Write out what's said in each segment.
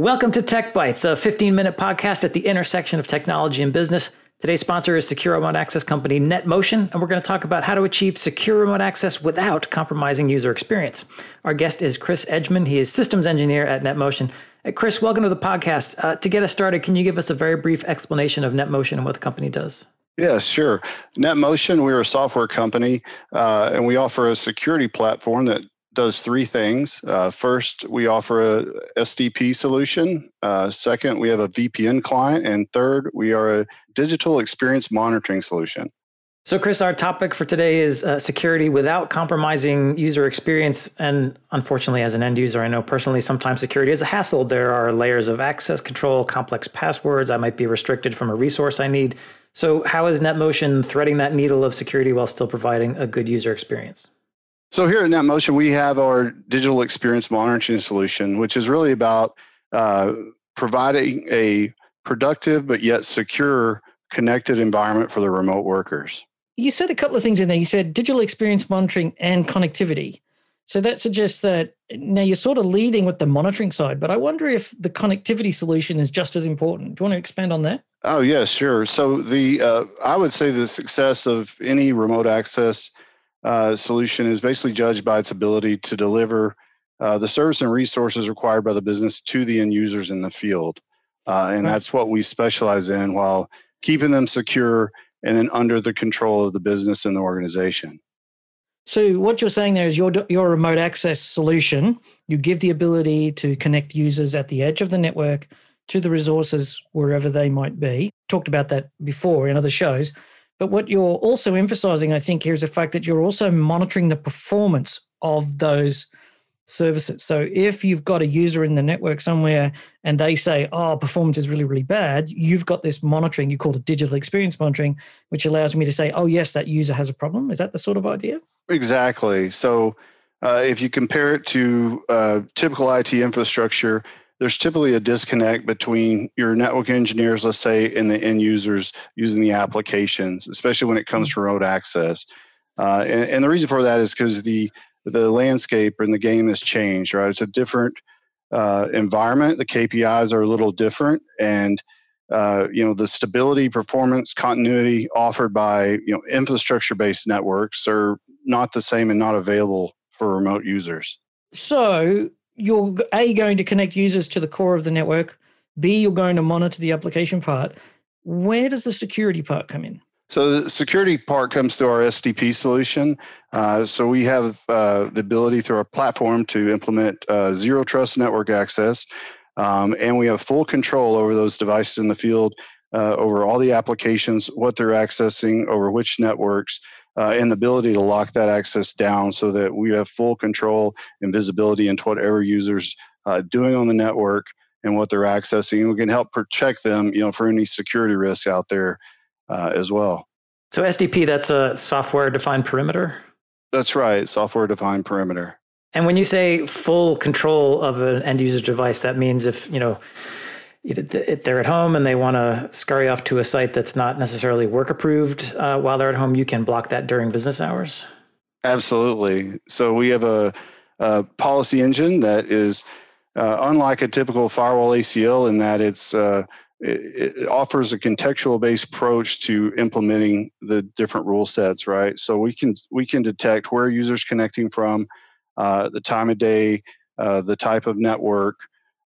Welcome to Tech Bytes, a 15 minute podcast at the intersection of technology and business. Today's sponsor is secure remote access company NetMotion, and we're going to talk about how to achieve secure remote access without compromising user experience. Our guest is Chris Edgmon. He is systems engineer at NetMotion. Chris, welcome to the podcast. Uh, to get us started, can you give us a very brief explanation of NetMotion and what the company does? Yeah, sure. NetMotion, we're a software company, uh, and we offer a security platform that does three things. Uh, first, we offer a SDP solution. Uh, second, we have a VPN client. And third, we are a digital experience monitoring solution. So, Chris, our topic for today is uh, security without compromising user experience. And unfortunately, as an end user, I know personally sometimes security is a hassle. There are layers of access control, complex passwords. I might be restricted from a resource I need. So, how is NetMotion threading that needle of security while still providing a good user experience? So here at NetMotion, we have our digital experience monitoring solution, which is really about uh, providing a productive but yet secure connected environment for the remote workers. You said a couple of things in there. You said digital experience monitoring and connectivity. So that suggests that now you're sort of leading with the monitoring side, but I wonder if the connectivity solution is just as important. Do you want to expand on that? Oh, yeah, sure. So the uh, I would say the success of any remote access uh, solution is basically judged by its ability to deliver uh, the service and resources required by the business to the end users in the field. Uh, and right. that's what we specialize in while keeping them secure and then under the control of the business and the organization. So what you're saying there is your your remote access solution. You give the ability to connect users at the edge of the network to the resources wherever they might be. Talked about that before in other shows. But what you're also emphasizing, I think, here is the fact that you're also monitoring the performance of those services. So if you've got a user in the network somewhere and they say, oh, performance is really, really bad, you've got this monitoring, you call it digital experience monitoring, which allows me to say, oh, yes, that user has a problem. Is that the sort of idea? Exactly. So uh, if you compare it to uh, typical IT infrastructure, there's typically a disconnect between your network engineers, let's say, and the end users using the applications, especially when it comes mm-hmm. to remote access. Uh, and, and, the reason for that is because the the landscape and the game has changed, right? It's a different uh, environment. The KPIs are a little different, and uh, you know the stability, performance, continuity offered by you know infrastructure-based networks are not the same and not available for remote users. So you're a going to connect users to the core of the network. B you're going to monitor the application part. Where does the security part come in? So the security part comes through our SDP solution. Uh, so we have uh, the ability through our platform to implement uh, zero trust network access, um, and we have full control over those devices in the field, uh, over all the applications, what they're accessing, over which networks, uh, and the ability to lock that access down so that we have full control and visibility into whatever users uh, doing on the network and what they're accessing. And we can help protect them, you know, for any security risks out there uh, as well. So SDP, that's a software-defined perimeter. That's right, software-defined perimeter. And when you say full control of an end user device, that means if you know they're at home and they want to scurry off to a site that's not necessarily work approved uh, while they're at home, you can block that during business hours. Absolutely. So we have a, a policy engine that is uh, unlike a typical firewall ACL in that it's uh, it, it, offers a contextual based approach to implementing the different rule sets. Right. So we can we can detect where users connecting from, uh, the time of day, uh, the type of network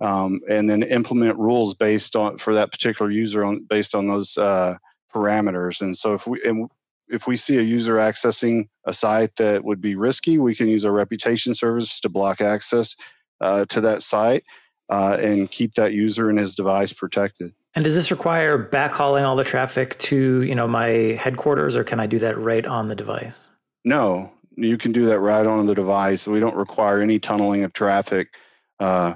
um, and then implement rules based on for that particular user on based on those uh, parameters. And so if we and if we see a user accessing a site that would be risky, we can use our reputation service to block access uh, to that site uh, and keep that user and his device protected. And does this require backhauling all the traffic to you know my headquarters, or can I do that right on the device? No, you can do that right on the device. We don't require any tunneling of traffic. Uh,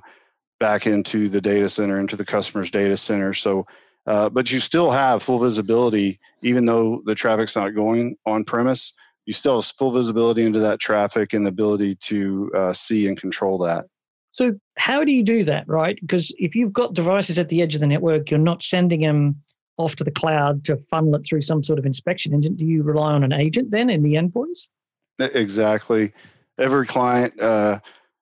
back into the data center, into the customer's data center. So, uh, but you still have full visibility, even though the traffic's not going on premise. You still have full visibility into that traffic and the ability to uh, see and control that. So, how do you do that, right? Because if you've got devices at the edge of the network, you're not sending them off to the cloud to funnel it through some sort of inspection engine. Do you rely on an agent then in the endpoints? Exactly. Every client uh,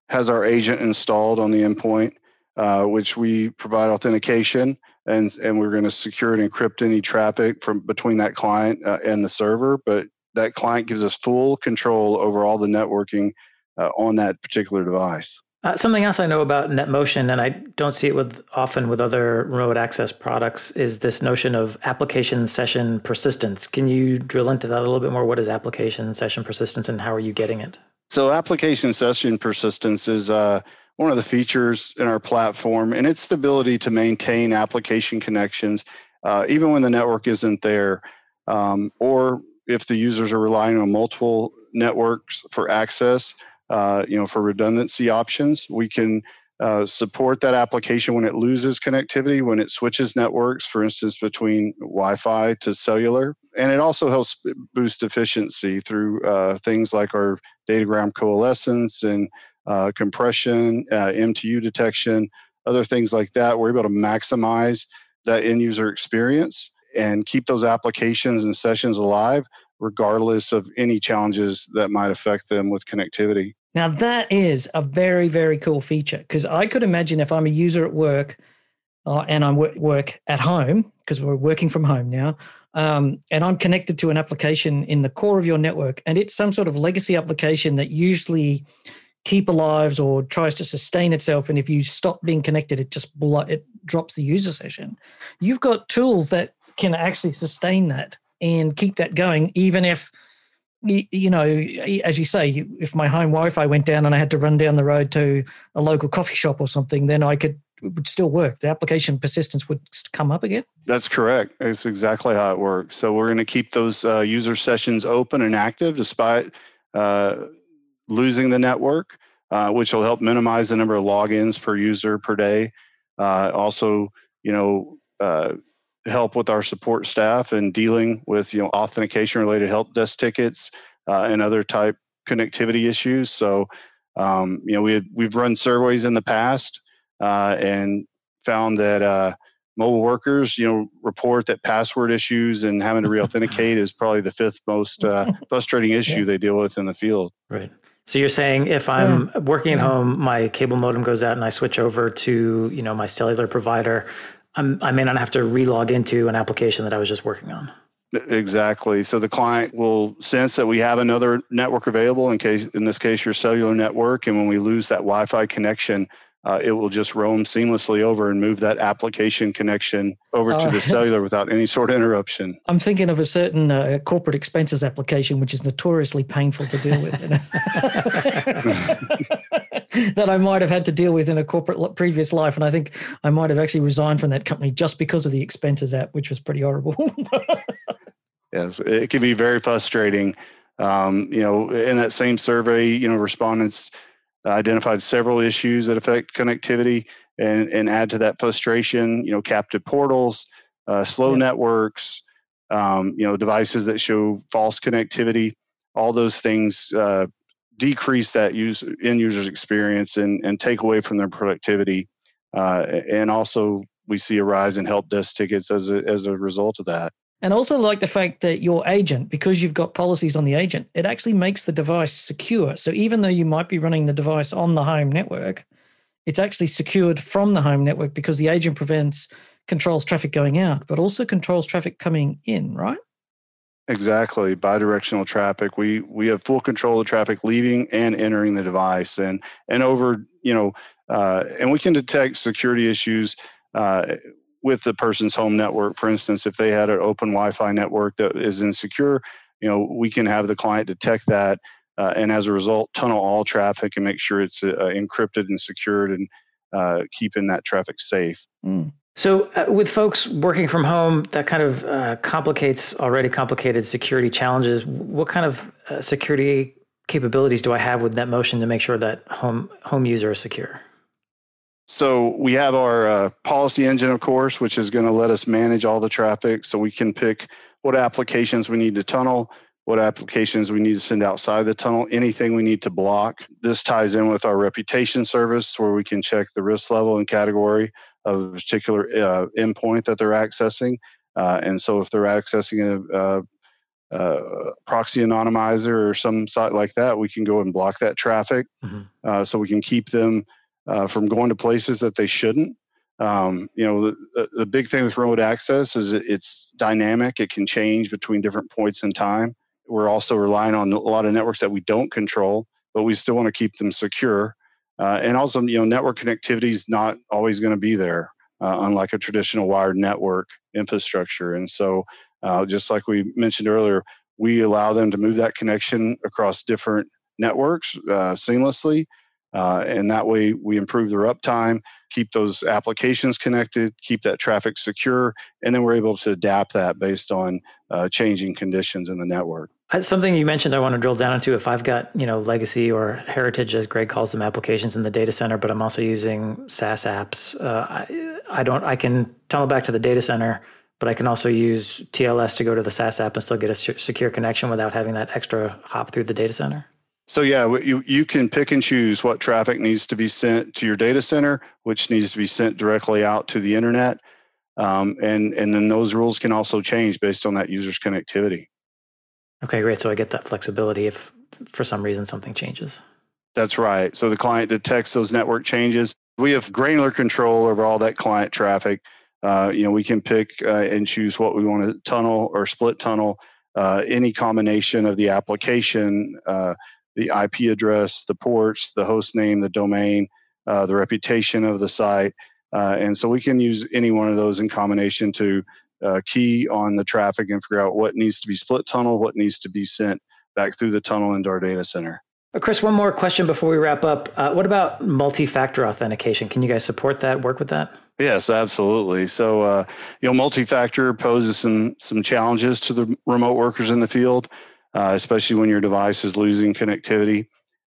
has our agent installed on the endpoint. Uh, which we provide authentication and and we're going to secure and encrypt any traffic from between that client uh, and the server. But that client gives us full control over all the networking uh, on that particular device. Uh, something else I know about NetMotion, and I don't see it with often with other remote access products, is this notion of application session persistence. Can you drill into that a little bit more? What is application session persistence, and how are you getting it? So, application session persistence is uh, one of the features in our platform, and it's the ability to maintain application connections uh, even when the network isn't there, um, or if the users are relying on multiple networks for access uh, you know, for redundancy options. We can uh, support that application when it loses connectivity, when it switches networks, for instance, between Wi Fi to cellular. And it also helps boost efficiency through uh, things like our datagram coalescence and uh, compression, uh, MTU detection, other things like that. We're able to maximize that end user experience and keep those applications and sessions alive regardless of any challenges that might affect them with connectivity. Now, that is a very, very cool feature because I could imagine if I'm a user at work uh, and I work at home, because we're working from home now, um, and I'm connected to an application in the core of your network, and it's some sort of legacy application that usually keep alive or tries to sustain itself. And if you stop being connected, it just it drops the user session. You've got tools that can actually sustain that and keep that going, even if you know, as you say, if my home Wi-Fi went down and I had to run down the road to a local coffee shop or something, then I could it would still work. The application persistence would come up again. That's correct. It's exactly how it works. So we're going to keep those uh, user sessions open and active despite uh, losing the network, uh, which will help minimize the number of logins per user per day. Uh, also, you know, uh, help with our support staff and dealing with you know authentication related help desk tickets uh, and other type connectivity issues. So um, you know we had, we've run surveys in the past uh, and found that uh, mobile workers you know report that password issues and having to reauthenticate is probably the fifth most uh, frustrating issue yeah. they deal with in the field. Right. So you're saying if I'm working at home, my cable modem goes out and I switch over to you know my cellular provider, I'm, I may not have to relog into an application that I was just working on. Exactly. So the client will sense that we have another network available in case, in this case, your cellular network. And when we lose that Wi-Fi connection, uh, it will just roam seamlessly over and move that application connection over to the uh, cellular without any sort of interruption. I'm thinking of a certain uh, corporate expenses application, which is notoriously painful to deal with. You know? that I might have had to deal with in a corporate previous life. And I think I might have actually resigned from that company just because of the expenses app, which was pretty horrible. yes, it can be very frustrating. Um, you know, in that same survey, you know, respondents identified several issues that affect connectivity and, and add to that frustration, you know, captive portals, uh, slow yeah. networks, um, you know, devices that show false connectivity, all those things uh, decrease that use end users experience and, and take away from their productivity. Uh, and also we see a rise in help desk tickets as a, as a result of that. And also like the fact that your agent, because you've got policies on the agent, it actually makes the device secure. So even though you might be running the device on the home network, it's actually secured from the home network because the agent prevents controls traffic going out, but also controls traffic coming in, right? Exactly, bidirectional traffic. We we have full control of traffic leaving and entering the device, and and over you know, uh, and we can detect security issues uh, with the person's home network. For instance, if they had an open Wi-Fi network that is insecure, you know, we can have the client detect that, uh, and as a result, tunnel all traffic and make sure it's uh, encrypted and secured and uh, keeping that traffic safe. Mm. So, uh, with folks working from home, that kind of uh, complicates already complicated security challenges. What kind of uh, security capabilities do I have with NetMotion to make sure that home home user is secure? So we have our uh, policy engine, of course, which is going to let us manage all the traffic. So we can pick what applications we need to tunnel, what applications we need to send outside the tunnel, anything we need to block. This ties in with our reputation service, where we can check the risk level and category of a particular uh, endpoint that they're accessing. Uh, and so if they're accessing a, a, proxy anonymizer or some site like that, we can go and block that traffic. Mm-hmm. Uh, so we can keep them uh, from going to places that they shouldn't. Um, you know, the, the big thing with remote access is it's dynamic. It can change between different points in time. We're also relying on a lot of networks that we don't control, but we still want to keep them secure. Uh, and also, you know, network connectivity is not always going to be there, uh, unlike a traditional wired network infrastructure. And so, uh, just like we mentioned earlier, we allow them to move that connection across different networks uh, seamlessly. Uh, and that way we improve their uptime, keep those applications connected, keep that traffic secure, and then we're able to adapt that based on uh, changing conditions in the network. Something you mentioned I want to drill down into if I've got, you know, legacy or heritage, as Greg calls them, applications in the data center, but I'm also using SaaS apps. Uh, I, I don't, I can tunnel back to the data center, but I can also use TLS to go to the SaaS app and still get a secure connection without having that extra hop through the data center. So yeah, you, you can pick and choose what traffic needs to be sent to your data center, which needs to be sent directly out to the internet. Um, and, and then those rules can also change based on that user's connectivity. Okay, great. So I get that flexibility if for some reason something changes. That's right. So the client detects those network changes. We have granular control over all that client traffic. Uh, you know, we can pick uh, and choose what we want to tunnel or split tunnel, uh, any combination of the application, uh, the IP address, the ports, the host name, the domain, uh, the reputation of the site. Uh, and so we can use any one of those in combination to uh, key on the traffic and figure out what needs to be split tunnel, what needs to be sent back through the tunnel into our data center. Uh, Chris, one more question before we wrap up. Uh, what about multi factor authentication? Can you guys support that, work with that? Yes, absolutely. So, uh, you know, multi-factor poses some some challenges to the remote workers in the field uh, especially when your device is losing connectivity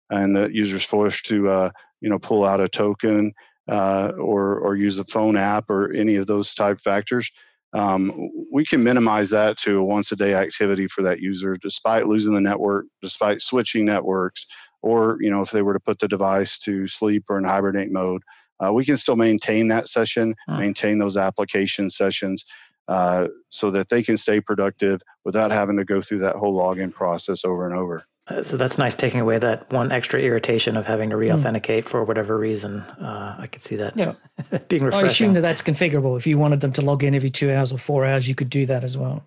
and the user's forced to uh, you know pull out a token uh, or or use a phone app or any of those type factors. Um, we can minimize that to a once a day activity for that user, despite losing the network, despite switching networks, or you know if they were to put the device to sleep or in hibernate mode. Uh, we can still maintain that session, hmm. maintain those application sessions, uh, so that they can stay productive without having to go through that whole login process over and over. Uh, so that's nice, taking away that one extra irritation of having to hmm. re-authenticate mm. for whatever reason. Uh, I could see that yeah. being refreshing. I assume that that's configurable. If you wanted them to log in every two hours or four hours, you could do that as well.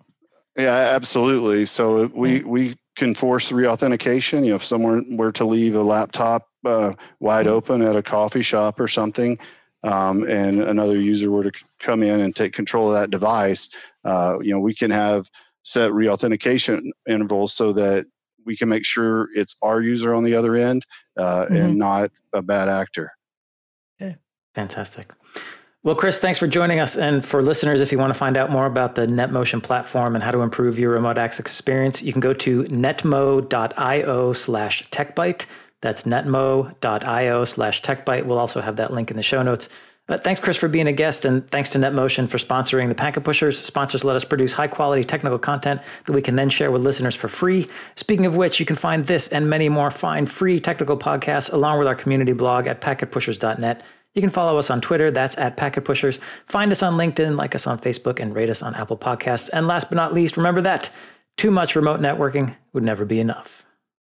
Yeah, absolutely. So we hmm. we can force the re-authentication. You know, if someone were to leave a laptop uh, wide mm. open at a coffee shop or something, um, and another user were to come in and take control of that device, uh, you know, we can have set re-authentication intervals so that we can make sure it's our user on the other end uh, mm-hmm. and not a bad actor. Okay, fantastic. Well, Chris, thanks for joining us. And for listeners, if you want to find out more about the NetMotion platform and how to improve your remote access experience, you can go to netmo.io slash techbyte. That's netmo.io slash techbyte. We'll also have that link in the show notes. Uh, thanks, Chris, for being a guest, and thanks to NetMotion for sponsoring the Packet Pushers. Sponsors let us produce high quality technical content that we can then share with listeners for free. Speaking of which, you can find this and many more fine free technical podcasts along with our community blog at packetpushers.net. You can follow us on Twitter, that's at Packet Pushers. Find us on LinkedIn, like us on Facebook, and rate us on Apple Podcasts. And last but not least, remember that too much remote networking would never be enough.